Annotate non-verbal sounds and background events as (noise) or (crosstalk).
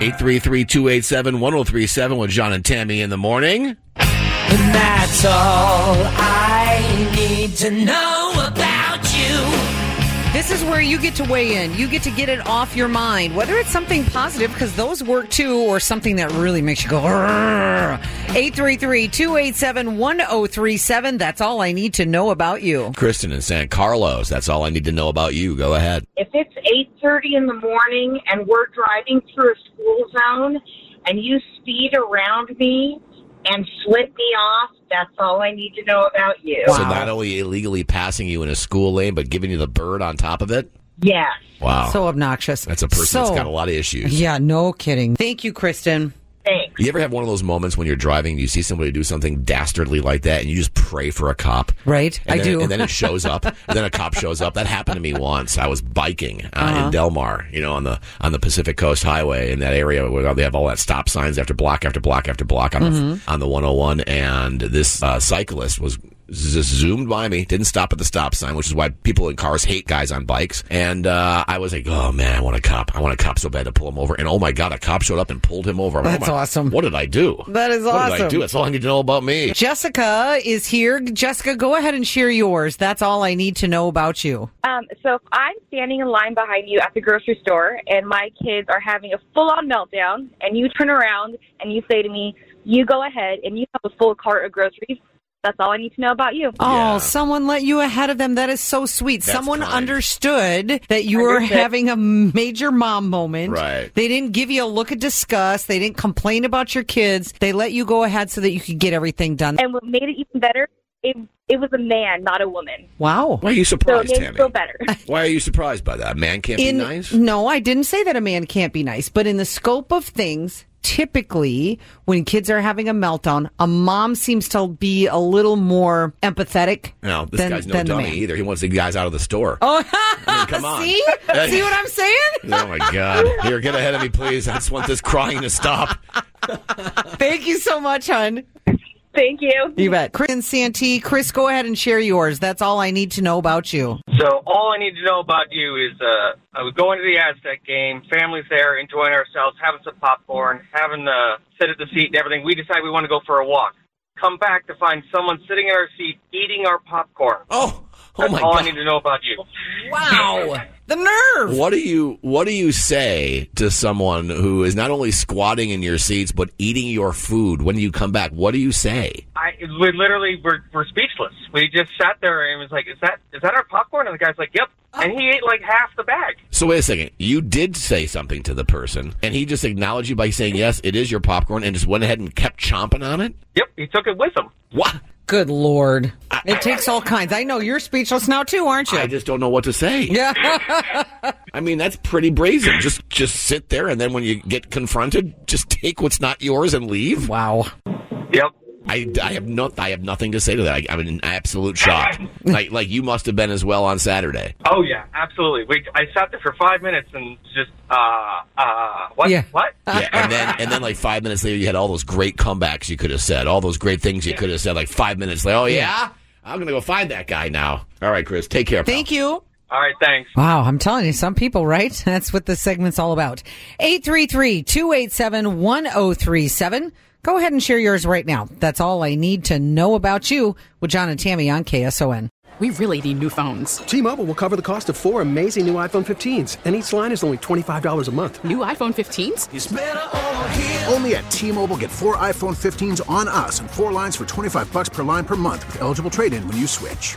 833-287-1037 with John and Tammy in the morning. And that's all I need to know about you. This is where you get to weigh in. You get to get it off your mind, whether it's something positive, because those work too, or something that really makes you go, 833 287 1037. That's all I need to know about you. Kristen in San Carlos. That's all I need to know about you. Go ahead. If it's 8:30 in the morning and we're driving through a school zone and you speed around me and flip me off, that's all I need to know about you. So not only illegally passing you in a school lane, but giving you the bird on top of it? Yes. Wow. So obnoxious. That's a person So- that's got a lot of issues. Yeah, no kidding. Thank you, Kristen. You ever have one of those moments when you're driving, and you see somebody do something dastardly like that, and you just pray for a cop? Right? And I then, do. And then it (laughs) shows up. and then a cop shows up. That happened to me once. I was biking uh, Uh-huh. in Del Mar, you know, on the on the Pacific Coast Highway in that area where they have all that stop signs after block after block after block on Mm-hmm. the on the 101. And this uh, cyclist was just zoomed by me, didn't stop at the stop sign, which is why people in cars hate guys on bikes. And uh, I was like, oh man, I want a cop. I want a cop so bad to pull him over. And oh my god, a cop showed up and pulled him over. I'm like, That's oh my- awesome. What did I do? That is What did I awesome. do? That's all I need to know about me. Jessica is here. Jessica, go ahead and share yours. That's all I need to know about you. Um, so if I'm standing in line behind you at the grocery store and my kids are having a full on meltdown and you turn around and you say to me, you go ahead and you have a full cart of groceries, that's all I need to know about you. Oh, Yeah. someone let you ahead of them. That is so sweet. That's someone kind. understood that you were having a major mom moment. Right. They didn't give you a look of disgust. They didn't complain about your kids. They let you go ahead so that you could get everything done. And what made it even better, it, it was a man, not a woman. Wow. Why are you So it surprised, made Tammy? feel better. (laughs) Why are you surprised by that? A man can't in be nice. no, I didn't say that a man can't be nice, but in the scope of things, typically when kids are having a meltdown, a mom seems to be a little more empathetic. No, this than- guy's no dummy either. He wants the guys out of the store. Oh, I mean, (laughs) come on. see, see what I'm saying? (laughs) Oh my God! Here, get ahead of me, please. I just want this crying to stop. (laughs) Thank you so much, hon. Thank you. You bet. Chris and Santee, Chris, go ahead and share yours. That's all I need to know about you. So all I need to know about you is uh, I was going to the Aztec game, families there, enjoying ourselves, having some popcorn, having uh, sit at the seat and everything. We decide we want to go for a walk. Come back to find someone sitting in our seat eating our popcorn. Oh, oh That's my all I need to know about you. Wow. The nerve. What do you What do you say to someone who is not only squatting in your seats but eating your food when you come back? What do you say? I we literally were, were speechless. We just sat there and was like, "Is that is that our popcorn?" And the guy's like, "Yep." Oh. And he ate like half the bag. So wait a second. You did say something to the person, and he just acknowledged you by saying, "Yes, it is your popcorn," and just went ahead and kept chomping on it. Yep, he took it with him. What? Good Lord. It takes all kinds. I know you're speechless now too, aren't you? I just don't know what to say. yeah. (laughs) I mean, that's pretty brazen. Just just sit there, and then when you get confronted, just take what's not yours and leave. wow. Yep. I, I have no I have nothing to say to that. I, I'm in absolute shock. (laughs) like like you must have been as well on Saturday. Oh yeah, absolutely. We I sat there for five minutes and just uh uh what Yeah. what? Yeah, and then and then like five minutes later, you had all those great comebacks you could have said, all those great things you could have said. Like five minutes later, oh yeah, I'm gonna go find that guy now. All right, Chris, take care. pal. Thank you. All right, thanks. Wow, I'm telling you, some people, right? (laughs) That's what this segment's all about. 833-287-1037. Go ahead and share yours right now. That's all I need to know about you with John and Tammy on KSON. We really need new phones. T-Mobile will cover the cost of four amazing new iPhone 15s, and each line is only $25 a month. New iPhone 15s? Only at T-Mobile get four iPhone 15s on us and four lines for 25 bucks per line per month with eligible trade-in when you switch.